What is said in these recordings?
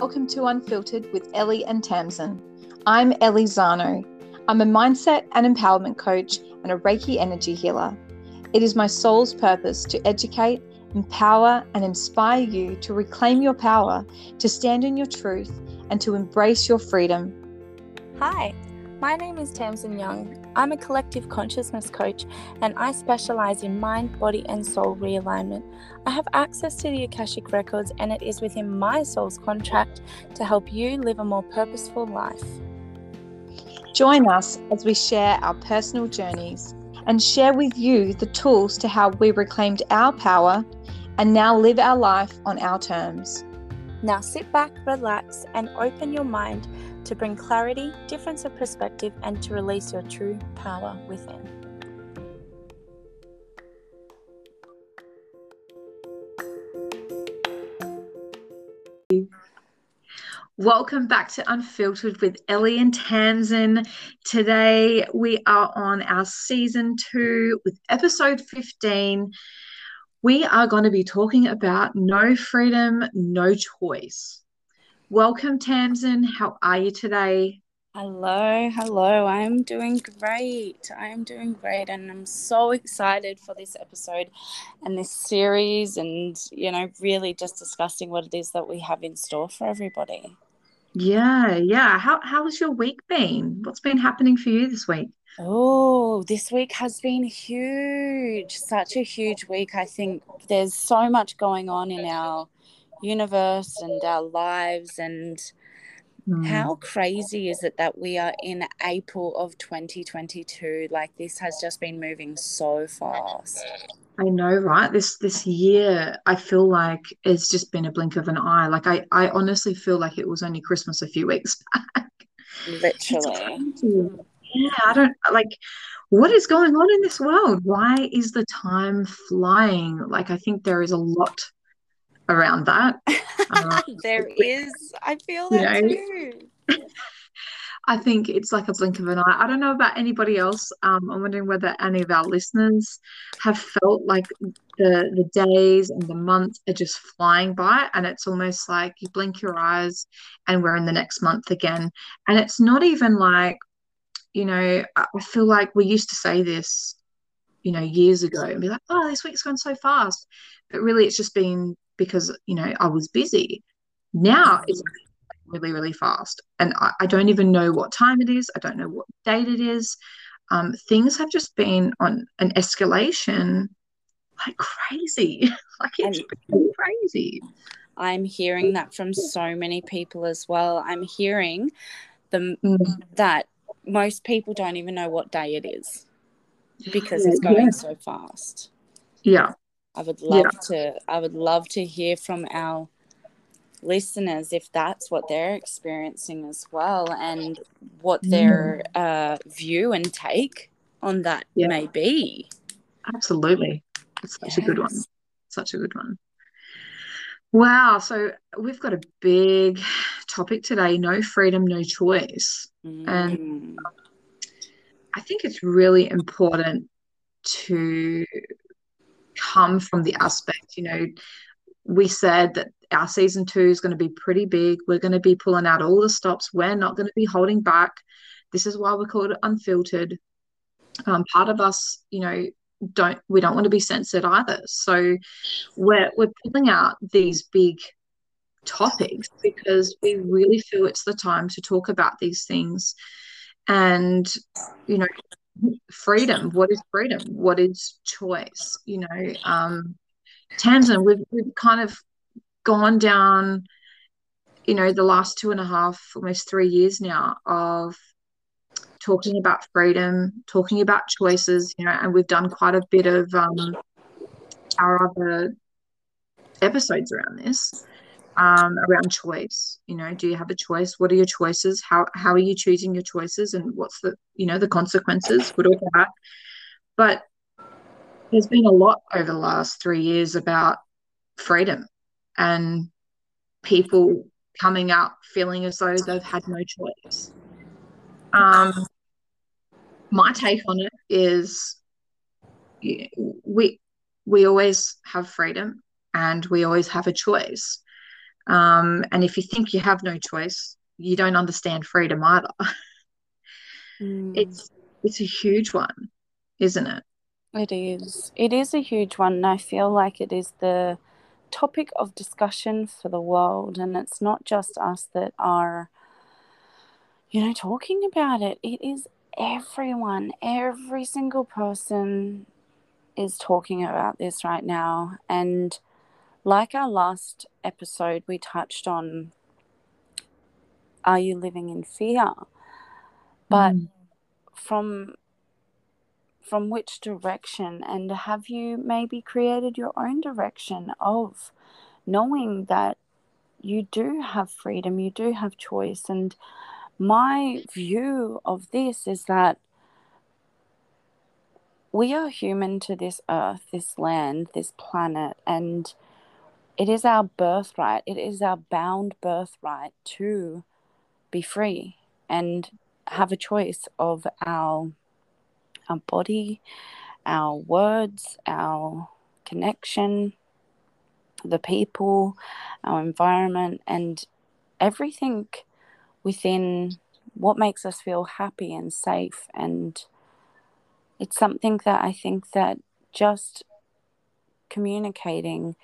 Welcome to Unfiltered with Elie and Tamzin. I'm Elie Zano. I'm a mindset and empowerment coach and a Reiki energy healer. It is my soul's purpose to educate, empower, and inspire you to reclaim your power, to stand in your truth, and to embrace your freedom. Hi, my name is Tamzin Young. I'm a collective consciousness coach and I specialize in mind, body, and soul realignment. I have access to the Akashic Records, and it is within my soul's contract to help you live a more purposeful life. Join us as we share our personal journeys and share with you the tools to how we reclaimed our power and now live our life on our terms. Now sit back, relax, and open your mind to bring clarity, difference of perspective, and to release your true power within. Welcome back to Unfiltered with Elie and Tamzin. Today we are on our season two with episode 15. We are going to be talking about no freedom, no choice. Welcome, Tamzin. How are you today? Hello, hello. I'm doing great. I am doing great, and I'm so excited for this episode and this series, and you know, really just discussing what it is that we have in store for everybody. Yeah, yeah. How how has your week been? What's been happening for you this week? Oh, this week has been huge. Such a huge week. I think there's so much going on in our universe and our lives and mm. how crazy is it that we are in April of 2022? Like this has just been moving so fast. I know, right? This this year, I feel like it's just been a blink of an eye. Like I, I honestly feel like it was only Christmas a few weeks back. Literally. Yeah, I don't like what is going on in this world? Why is the time flying? Like I think there is a lot around that. Um, there is. I feel that you know, too. I think it's like a blink of an eye. I don't know about anybody else. Um, I'm wondering whether any of our listeners have felt like the the days and the months are just flying by, and it's almost like you blink your eyes and we're in the next month again. And it's not even like, you know, I feel like we used to say this, you know, years ago and be like, oh, this week's gone so fast. But really, it's just been because, you know, I was busy. Now it's really, really fast. And I, I, don't even know what time it is. I don't know what date it is. Um, things have just been on an escalation like crazy. like it's crazy. I'm hearing that from so many people as well. I'm hearing the mm. that most people don't even know what day it is because it's going yeah. so fast. Yeah. I would love yeah. to I would love to hear from our listeners if that's what they're experiencing as well and what their mm. uh, view and take on that yeah. may be. Absolutely. It's such yes. a good one. Such a good one. Wow. So we've got a big topic today no freedom, no choice. Mm. And I think it's really important to come from the aspect, you know, we said that our season two is going to be pretty big. We're going to be pulling out all the stops. We're not going to be holding back. This is why we call it unfiltered. Um, part of us, you know, don't we don't want to be censored either. So we're we're pulling out these big topics because we really feel it's the time to talk about these things. And you know, freedom. What is freedom? What is choice? You know, um, Tamzin, we've we've kind of gone down, you know, the last two and a half, almost three years now of talking about freedom, talking about choices, you know, and we've done quite a bit of um, our other episodes around this, um, around choice. You know, do you have a choice? What are your choices? How how are you choosing your choices, and what's the you know the consequences, good or bad? But there's been a lot over the last three years about freedom and people coming up feeling as though they've had no choice. Um, my take on it is we we always have freedom and we always have a choice. Um, and if you think you have no choice, you don't understand freedom either. Mm. It's it's a huge one, isn't it? It is. It is a huge one. And I feel like it is the topic of discussion for the world. And it's not just us that are, you know, talking about it. It is everyone, every single person is talking about this right now. And like our last episode, we touched on are you living in fear? But mm. from from which direction and have you maybe created your own direction of knowing that you do have freedom, you do have choice and my view of this is that we are human to this earth, this land, this planet, and it is our birthright, it is our bound birthright to be free and have a choice of our our body, our words, our connection, the people, our environment, and everything within what makes us feel happy and safe. And it's something that I think that just communicating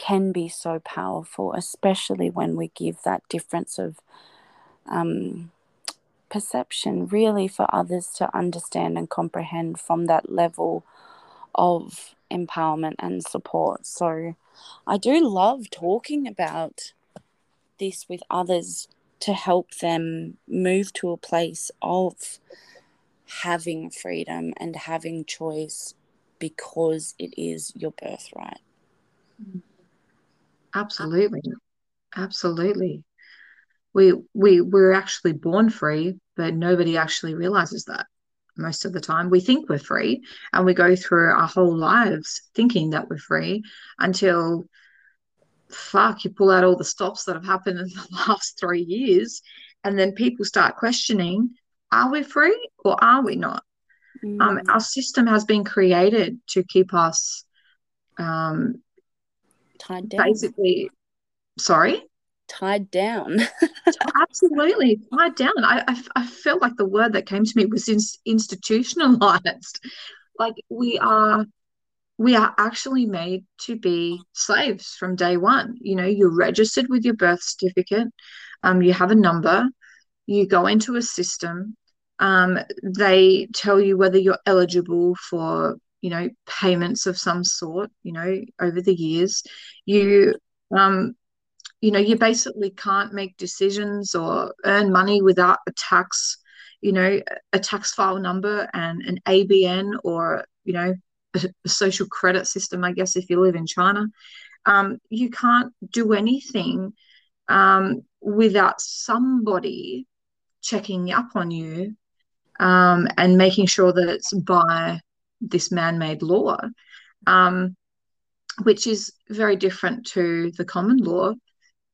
can be so powerful, especially when we give that difference of um, perception, really, for others to understand and comprehend from that level of empowerment and support. So, I do love talking about this with others to help them move to a place of having freedom and having choice because it is your birthright. Absolutely. Absolutely. We we we're actually born free, but nobody actually realizes that most of the time. We think we're free and we go through our whole lives thinking that we're free until fuck, you pull out all the stops that have happened in the last three years, and then people start questioning are we free or are we not? Mm. Um, our system has been created to keep us um, tied down. Basically, sorry? Tied down. Absolutely, tied down. I, I, I, felt like the word that came to me was in, institutionalized. Like we are we are actually made to be slaves from day one. You know, you're registered with your birth certificate, um, you have a number, you go into a system, um, they tell you whether you're eligible for, you know, payments of some sort, you know, over the years. You, um, you know, you basically can't make decisions or earn money without a tax, you know, a tax file number and an ABN or, you know, a, social credit system, I guess, if you live in China. Um, you can't do anything um, without somebody checking up on you um, and making sure that it's by this man-made law, um, which is very different to the common law.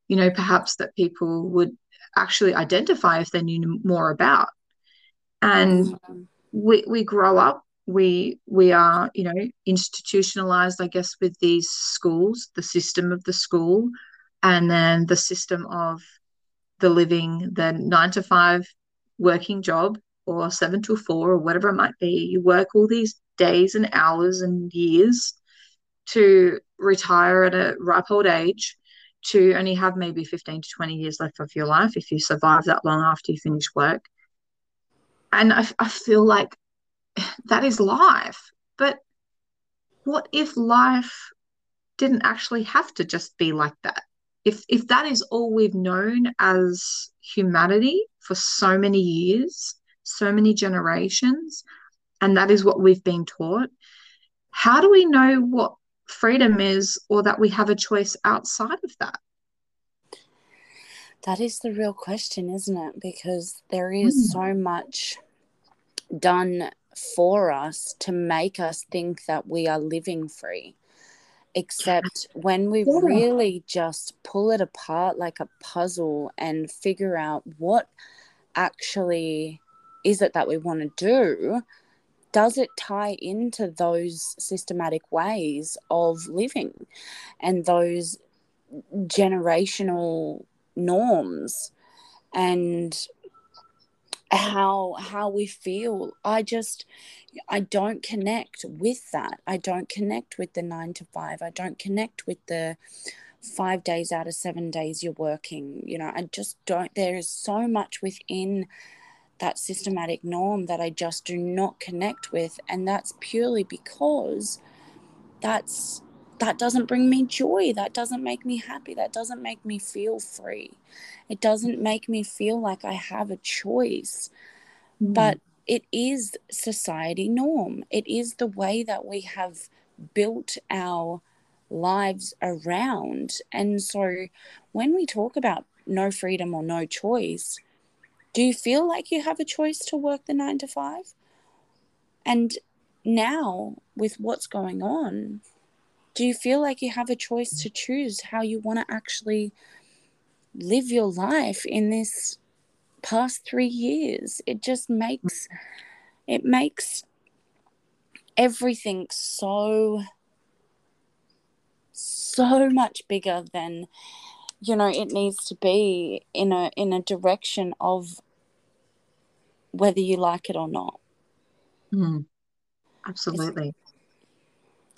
You know, perhaps that people would actually identify if they knew more about. And we we grow up, we we are you know institutionalized, I guess, with these schools, the system of the school, and then the system of the living, the nine to five working job or seven to four or whatever it might be. You work all these days and hours and years to retire at a ripe old age to only have maybe 15 to 20 years left of your life if you survive that long after you finish work. And I, I feel like that is life. But what if life didn't actually have to just be like that? If, if that is all we've known as humanity for so many years, so many generations, and that is what we've been taught. How do we know what freedom is or that we have a choice outside of that? That is the real question, isn't it? Because there is mm. so much done for us to make us think that we are living free. Except when we yeah. really just pull it apart like a puzzle and figure out what actually is it that we want to do, does it tie into those systematic ways of living and those generational norms? And how how we feel? I just i don't connect with that. I don't connect with the 9 to 5 i don't connect with the 5 days out of 7 days you're working. You know i just don't there is so much within that systematic norm that i just do not connect with. And that's purely because that's that doesn't bring me joy. That doesn't make me happy. That doesn't make me feel free. It doesn't make me feel like i have a choice. Mm. but it is society norm. It is the way that we have built our lives around. And so when we talk about no freedom or no choice do you feel like you have a choice to work the 9 to 5 and now with what's going on do you feel like you have a choice to choose how you want to actually live your life in this past three years? It just makes it makes everything so so much bigger than you know it needs to be in a in a direction of whether you like it or not mm. absolutely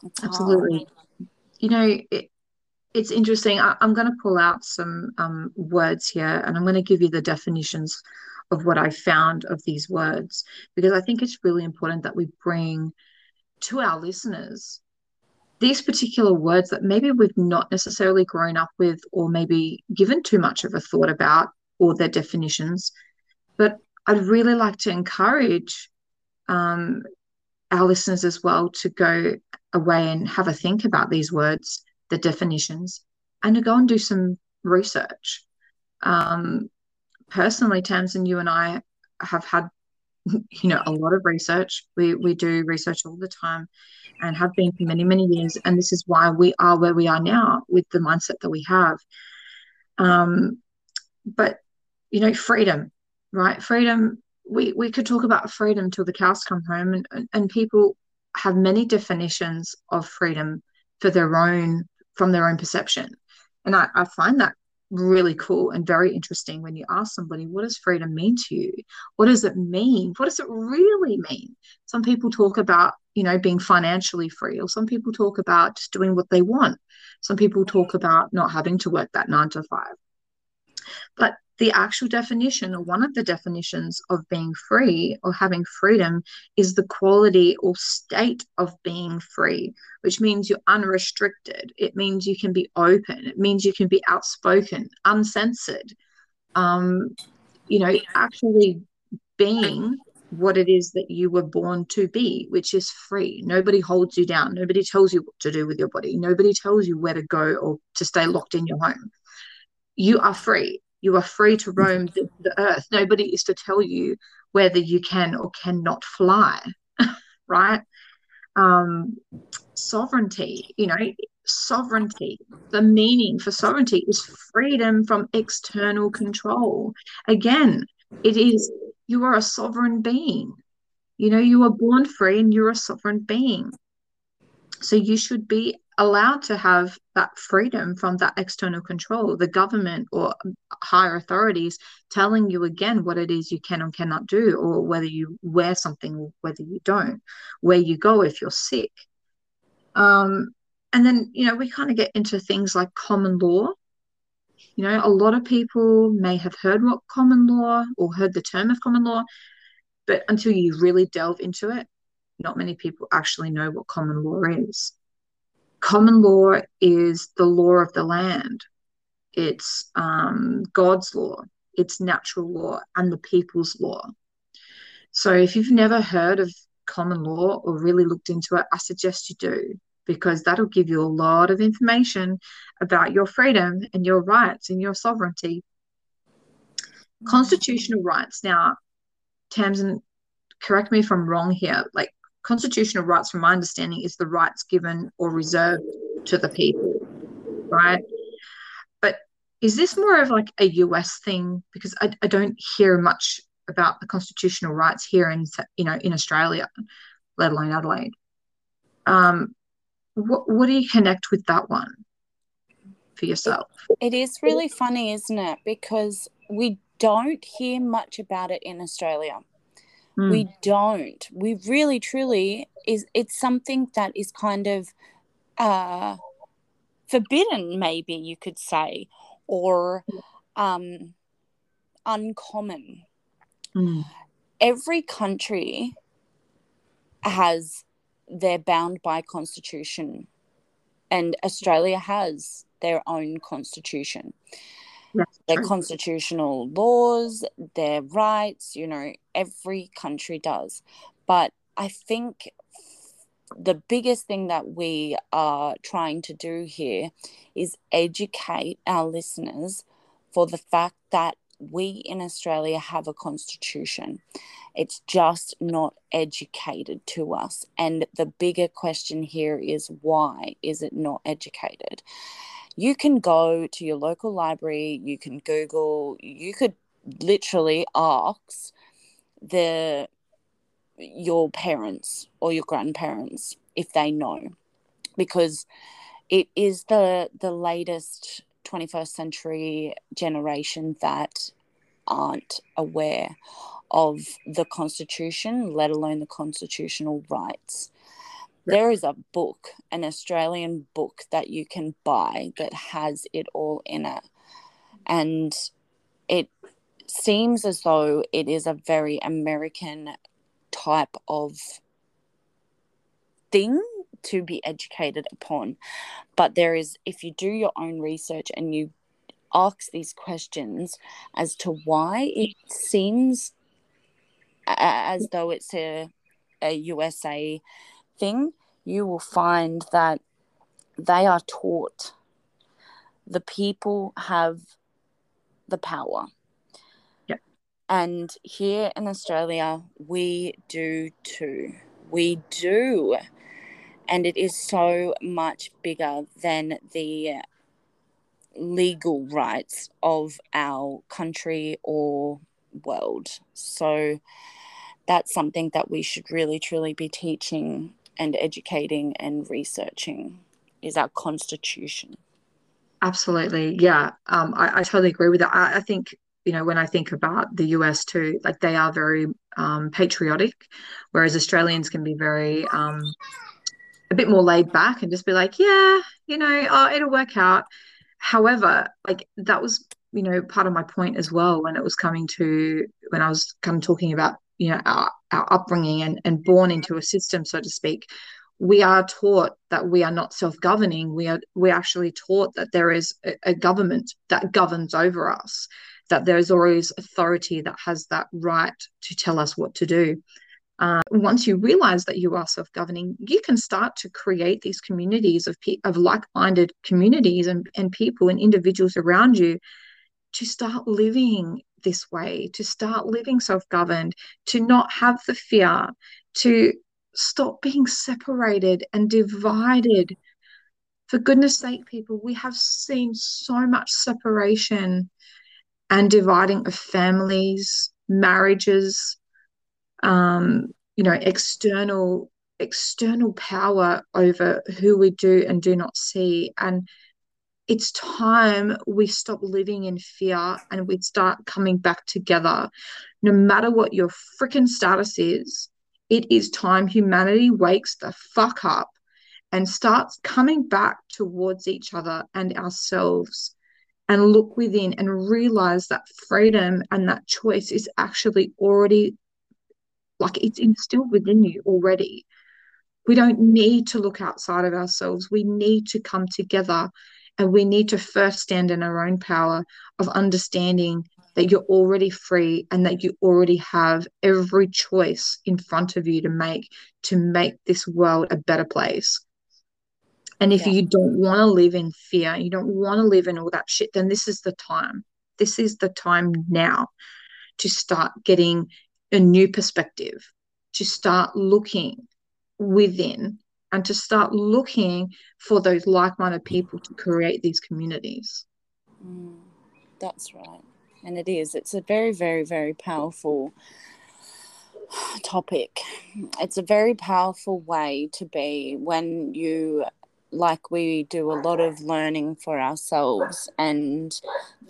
it's, it's absolutely you know, it, it's interesting. I, am going to pull out some um, words here and I'm going to give you the definitions of what I found of these words because I think it's really important that we bring to our listeners these particular words that maybe we've not necessarily grown up with or maybe given too much of a thought about or their definitions. But I'd really like to encourage um, our listeners as well to go away and have a think about these words, the definitions, and to go and do some research. Um, personally, Tamzin, you and I have had, you know, a lot of research. We we do research all the time, and have been for many many years. And this is why we are where we are now with the mindset that we have. Um, but you know, freedom, right? Freedom we, we could talk about freedom till the cows come home and, and, and people have many definitions of freedom for their own from their own perception. And I, I find that really cool and very interesting when you ask somebody what does freedom mean to you? What does it mean? What does it really mean? Some people talk about you know being financially free or some people talk about just doing what they want. Some people talk mm-hmm. about not having to work that nine to five. But the actual definition or one of the definitions of being free or having freedom is the quality or state of being free which means you're unrestricted it means you can be open it means you can be outspoken uncensored um, you know actually being what it is that you were born to be, which is free. Nobody holds you down. Nobody tells you what to do with your body. Nobody tells you where to go or to stay locked in your home. You are free. You are free to roam the, the earth. Nobody is to tell you whether you can or cannot fly, right? Um, sovereignty, you know, sovereignty. The meaning for sovereignty is freedom from external control. Again, it is you are a sovereign being. You know, you are born free and you're a sovereign being. So you should be allowed to have that freedom from that external control, the government or higher authorities telling you again what it is you can or cannot do, or whether you wear something or whether you don't, where you go if you're sick. Um, and then, you know, we kind of get into things like common law. You know, a lot of people may have heard what common law or heard the term of common law, but until you really delve into it, not many people actually know what common law is common law is the law of the land, it's um, God's law, it's natural law, and the people's law. So if you've never heard of common law or really looked into it, I suggest you do because that'll give you a lot of information about your freedom and your rights and your sovereignty. Constitutional rights. Now, Tamzin, correct me if I'm wrong here. Like constitutional rights, from my understanding, is the rights given or reserved to the people, right? But is this more of like a US thing? Because I, I don't hear much about the constitutional rights here in you know in Australia, let alone Adelaide. Um, what what do you connect with that one? for yourself. It, is really funny, isn't it? Because we don't hear much about it in Australia. Mm. We don't. We really, truly is. It's something that is kind of uh, forbidden, maybe you could say, or um, uncommon. Mm. Every country has they're bound by constitution, and Australia has their own constitution. their constitutional laws, their rights, you know, every country does. But I think the biggest thing that we are trying to do here is educate our listeners for the fact that we in Australia have a constitution. It's just not educated to us. And the bigger question here is why is it not educated? You can go to your local library, you can Google, you could literally ask the your parents or your grandparents if they know because it is the the latest 21st century generation that aren't aware of the constitution let alone the constitutional rights. There is a book an australian book that you can buy that has it all in it. And it seems as though it is a very american type of thing to be educated upon. But there is, if you do your own research and you ask these questions as to why it seems as though it's a, a USA thing, you will find that they are taught the people have the power and here in Australia, we do too. We do. And it is so much bigger than the legal rights of our country or world. So that's something that we should really, truly be teaching and educating and researching is our constitution. Absolutely. Yeah. Um, I, I totally agree with that. I, I think you know, when I think about the US too, like they are very um, patriotic, whereas Australians can be very um, a bit more laid back and just be like, yeah, you know, oh, it'll work out. However, like that was, you know, part of my point as well when it was coming to when I was kind of talking about, you know, our, our upbringing and, and born into a system, so to speak. We are taught that we are not self-governing. We are we actually taught that there is a, a government that governs over us that there's always authority that has that right to tell us what to do. Uh, once you realize that you are self-governing, you can start to create these communities of pe- of like-minded communities and, and people and individuals around you to start living this way, to start living self-governed, to not have the fear, to stop being separated and divided. For goodness sake, people, we have seen so much separation and dividing of families, marriages, um, you know, external external power over who we do and do not see. And it's time we stop living in fear and we start coming back together. No matter what your freaking status is, it is time humanity wakes the fuck up and starts coming back towards each other and ourselves and look within and realize that freedom and that choice is actually already like it's instilled within you already. We don't need to look outside of ourselves. We need to come together and we need to first stand in our own power of understanding that you're already free and that you already have every choice in front of you to make to make this world a better place. And if yeah. you don't want to live in fear, you don't want to live in all that shit, then this is the time. This is the time now to start getting a new perspective, to start looking within and to start looking for those like minded people to create these communities. Mm, that's right. And it is. It's a very, very, very powerful topic. It's a very powerful way to be when you like we do a lot of learning for ourselves and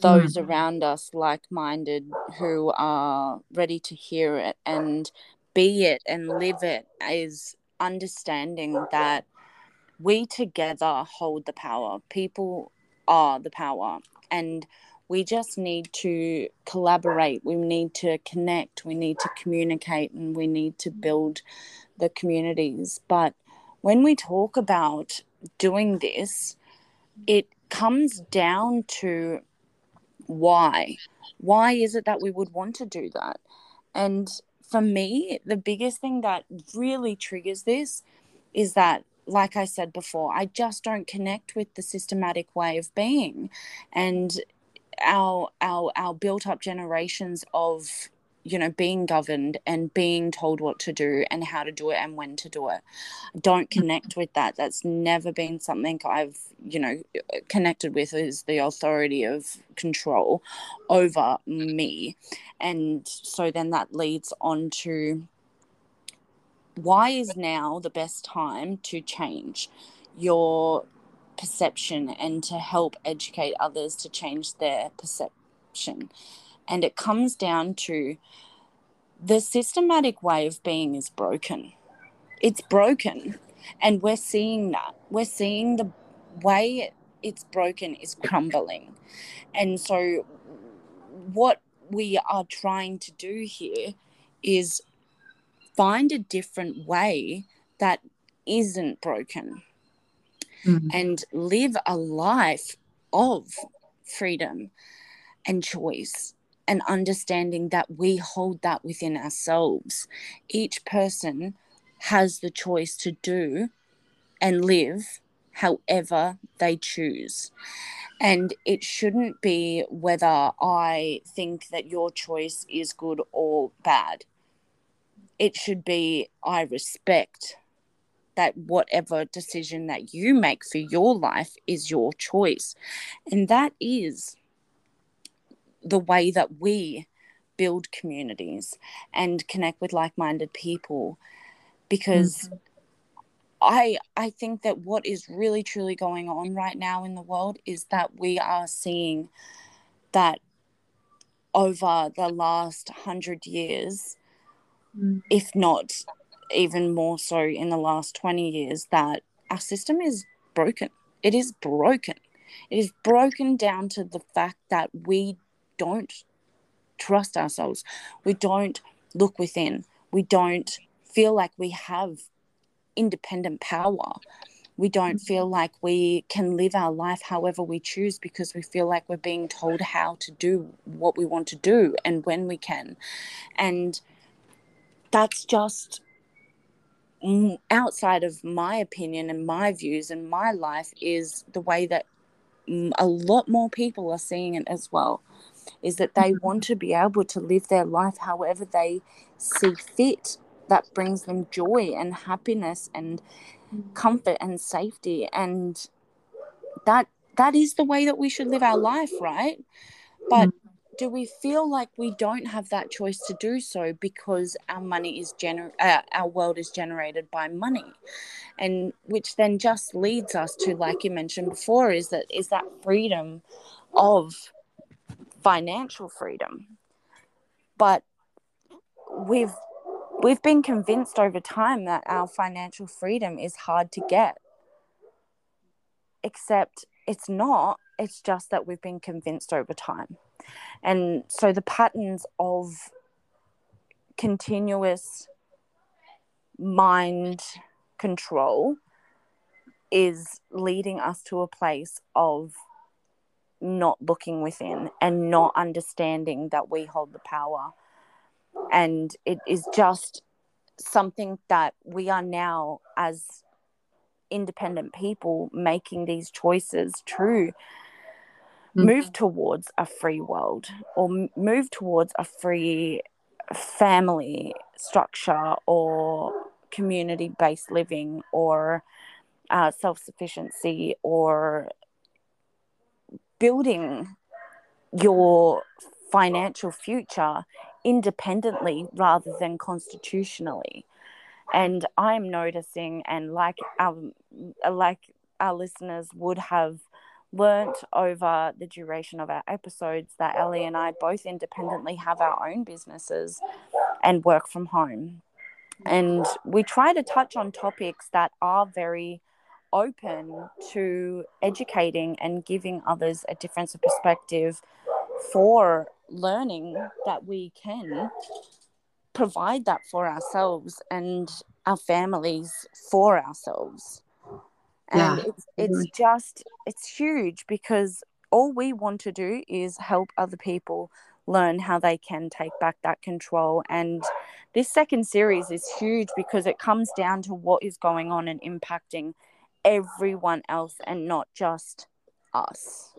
those mm. around us like minded who are ready to hear it and be it and live it is understanding that we together hold the power. People are the power. And we just need to collaborate. We need to connect. We need to communicate and we need to build the communities. But when we talk about doing this, it comes down to why. Why is it that we would want to do that? And for me, the biggest thing that really triggers this is that, like I said before, I just don't connect with the systematic way of being. And our our our built up generations of you know being governed and being told what to do and how to do it and when to do it. I don't mm. connect with that. That's never been something i've you know connected with is the authority of control over me. And so then that leads on to why is now the best time to change your perception and to help educate others to change their perception and it comes down to the systematic way of being is broken. It's broken. And we're seeing that. We're seeing the way it's broken is crumbling. And so, what we are trying to do here is find a different way that isn't broken mm-hmm. and live a life of freedom and choice and understanding that we hold that within ourselves. Each person has the choice to do and live however they choose. And it shouldn't be whether I think that your choice is good or bad. It should be I respect that whatever decision that you make for your life is your choice. And that is the way that we build communities and connect with like-minded people because mm-hmm. I I think that what is really truly going on right now in the world is that we are seeing that over the last hundred years, mm. if not even more so in the last 20 years, that our system is broken. It is broken. It is broken down to the fact that we don't trust ourselves. We don't look within. We don't feel like we have independent power. We don't feel mm-hmm. like we can live our life however we choose because we feel like we're being told how to do what we want to do and when we can. And that's just outside of my opinion and my views and my life is the way that a lot more people are seeing it as well is that they mm-hmm. want to be able to live their life however they see fit that brings them joy and happiness and mm. comfort and safety and that that is the way that we should live our life right but mm-hmm. do we feel like we don't have that choice to do so because our money is gener uh, our world is generated by money and which then just leads us to like you mentioned before is that is that freedom of financial freedom. But we've we've been convinced over time that our financial freedom is hard to get. Except it's not, it's just that we've been convinced over time. And so the patterns of continuous mind control is leading us to a place of not looking within and not understanding that we hold the power. And it is just something that we are now, as independent people, making these choices true. Mm-hmm. Move towards a free world or move towards a free family structure or community based living or uh, self sufficiency or building your financial future independently rather than constitutionally and i'm noticing and like um like our listeners would have learnt over the duration of our episodes that Elie and I both independently have our own businesses and work from home. And we try to touch on topics that are very open to educating and giving others a difference of perspective for learning that we can provide that for ourselves and our families for ourselves and yeah. it's, it's just it's huge because all we want to do is help other people learn how they can take back that control and this second series is huge because it comes down to what is going on and impacting everyone else and not just us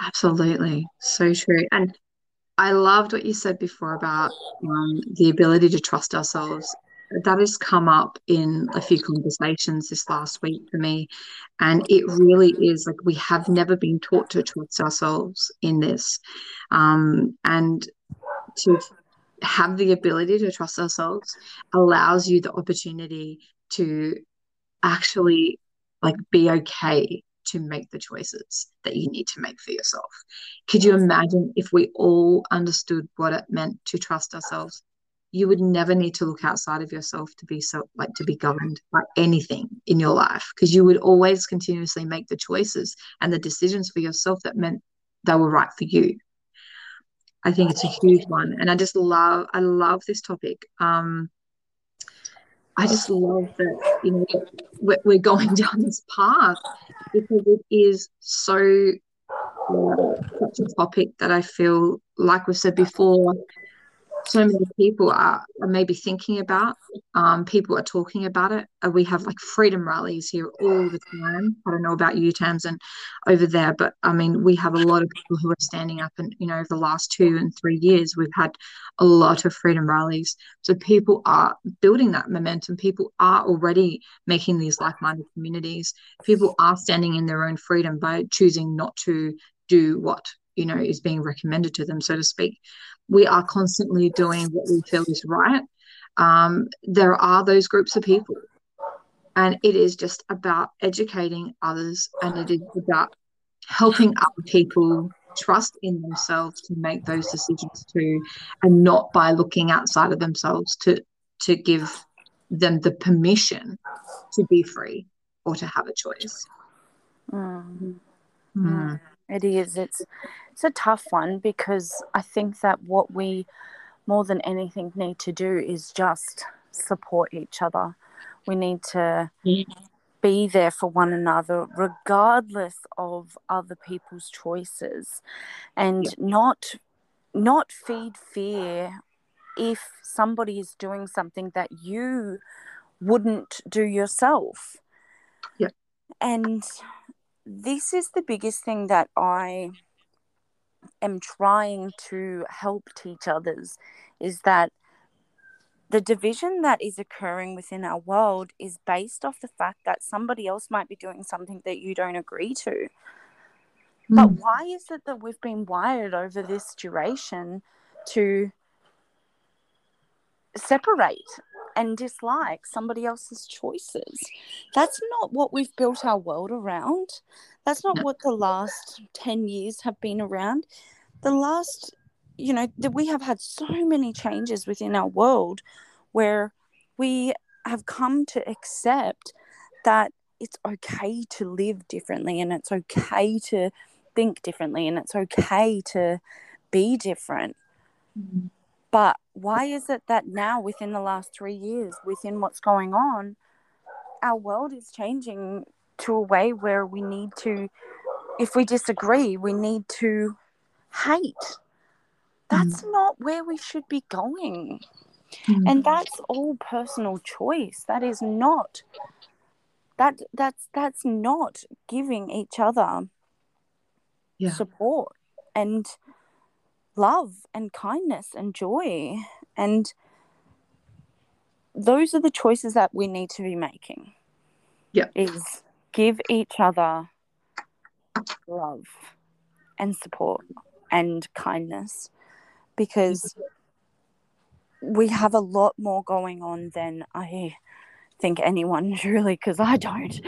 absolutely so true and i loved what you said before about um, the ability to trust ourselves that has come up in a few conversations this last week for me. And it really is like we have never been taught to trust ourselves in this. Um, and to have the ability to trust ourselves allows you the opportunity to actually like be okay to make the choices that you need to make for yourself. Could you imagine if we all understood what it meant to trust ourselves? You would never need to look outside of yourself to be so like to be governed by anything in your life because you would always continuously make the choices and the decisions for yourself that meant they were right for you. I think it's a huge one and i just love i love this topic. Um i just love that you know we're, going down this path because it is so uh, such a topic that i feel like we said before so many people are, are maybe thinking about. Um, people are talking about it. Uh, we have like freedom rallies here all the time. I don't know about you, Tamzin, over there, but I mean, we have a lot of people who are standing up, and you know, over the last two and three years, we've had a lot of freedom rallies. So people are building that momentum. People are already making these like-minded communities. People are standing in their own freedom by choosing not to do what you know is being recommended to them so to speak we are constantly doing what we feel is right um, there are those groups of people and it is just about educating others and it is about helping other people trust in themselves to make those decisions too and not by looking outside of themselves to to give them the permission to be free or to have a choice mm. Mm. It is. It's it's a tough one because I think that what we more than anything need to do is just support each other. We need to be there for one another regardless of other people's choices and yeah. not not feed fear if somebody is doing something that you wouldn't do yourself. Yeah. And this is the biggest thing that I am trying to help teach others is that the division that is occurring within our world is based off the fact that somebody else might be doing something that you don't agree to. Mm. But why is it that we've been wired over this duration to separate and dislike somebody else's choices. That's not what we've built our world around. That's not what the last 10 years have been around. The last, you know, that we have had so many changes within our world where we have come to accept that it's okay to live differently and it's okay to think differently and it's okay to be different. Mm-hmm. But why is it that now, within the last three years, within what's going on, our world is changing to a way where we need to, if we disagree, we need to hate? That's mm. not where we should be going. Mm. And that's all personal choice. That is not that that's that's not giving each other yeah. support and love and kindness and joy. And those are the choices that we need to be making. Yeah. Is give each other love and support and kindness because we have a lot more going on than I think anyone truly, because I don't.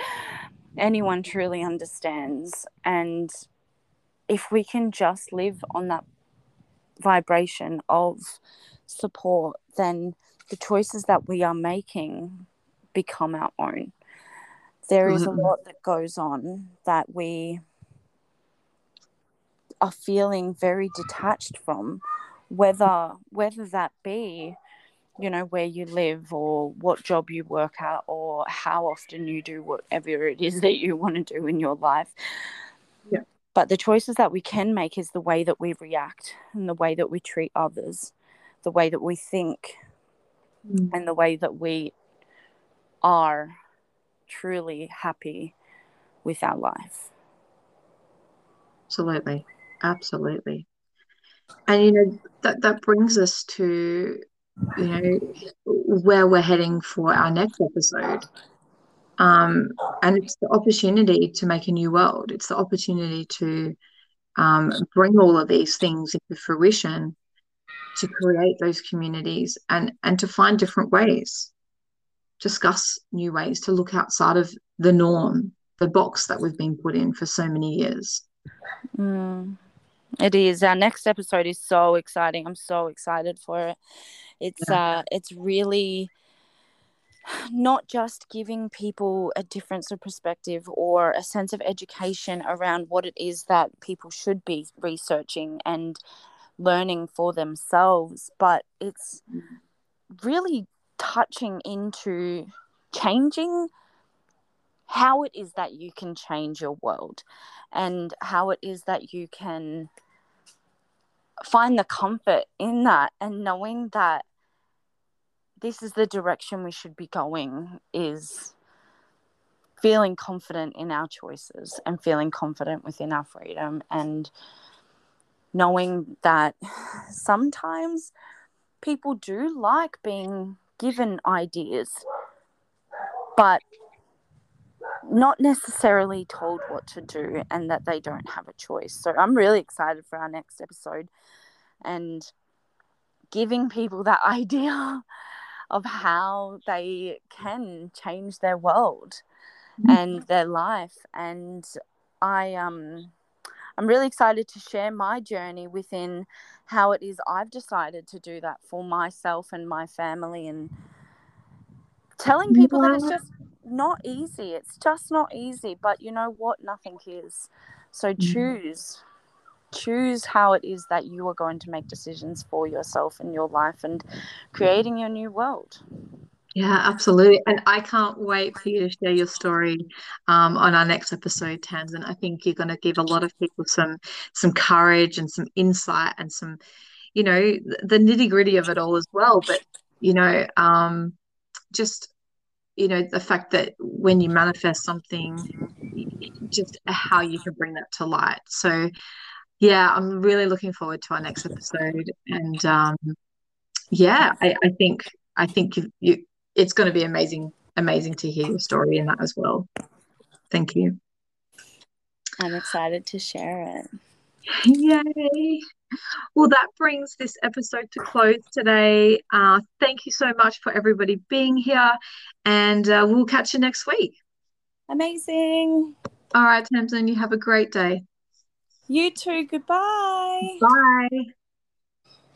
anyone truly understands. And if we can just live on that vibration of support, then the choices that we are making become our own. There is a mm-hmm. lot that goes on that we are feeling very detached from, whether whether that be you know where you live or what job you work at or how often you do whatever it is that you want to do in your life yeah. but the choices that we can make is the way that we react and the way that we treat others the way that we think mm. and the way that we are truly happy with our life. Absolutely. Absolutely. And you know that that brings us to you know where we're heading for our next episode. Um, and it's the opportunity to make a new world. It's the opportunity to um, bring all of these things into fruition to create those communities and and to find different ways discuss new ways to look outside of the norm the box that we've been put in for so many years mm. It is. Our next episode is so exciting. I'm so excited for it. It's yeah. uh it's really not just giving people a difference of perspective or a sense of education around what it is that people should be researching and learning for themselves, but it's really touching into changing how it is that you can change your world and how it is that you can find the comfort in that and knowing that this is the direction we should be going is feeling confident in our choices and feeling confident within our freedom and knowing that sometimes people do like being given ideas but not necessarily told what to do and that they don't have a choice. So I'm really excited for our next episode and giving people that idea of how they can change their world mm-hmm. and their life and I um I'm really excited to share my journey within how it is I've decided to do that for myself and my family and telling people that it's just not easy. It's just not easy. But you know what? Nothing is. So mm. choose. Choose how it is that you are going to make decisions for yourself and your life and creating your new world. Yeah, absolutely. And I can't wait for you to share your story um, on our next episode, Tamzin. I think you're going to give a lot of people some some courage and some insight and some, you know, the nitty gritty of it all as well. But you know, um, just you know the fact that when you manifest something just how you can bring that to light so yeah i'm really looking forward to our next episode and um yeah i, I think i think you, you it's going to be amazing amazing to hear your story in that as well thank you i'm excited to share it yay well, that brings this episode to close today. Uh, thank you so much for everybody being here, and uh, we'll catch you next week. Amazing. All right, Tamzin, you have a great day. You too. Goodbye. Bye.